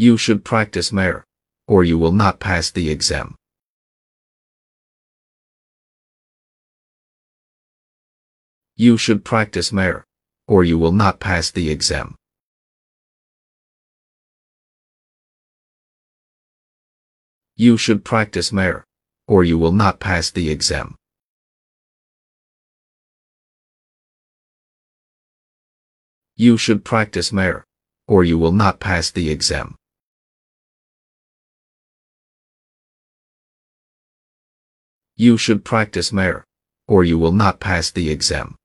You should practice more, or you will not pass the exam. You should practice more, or you will not pass the exam. You should practice more, or you will not pass the exam. You should practice more, or you will not pass the exam. You should practice more, or you will not pass the exam.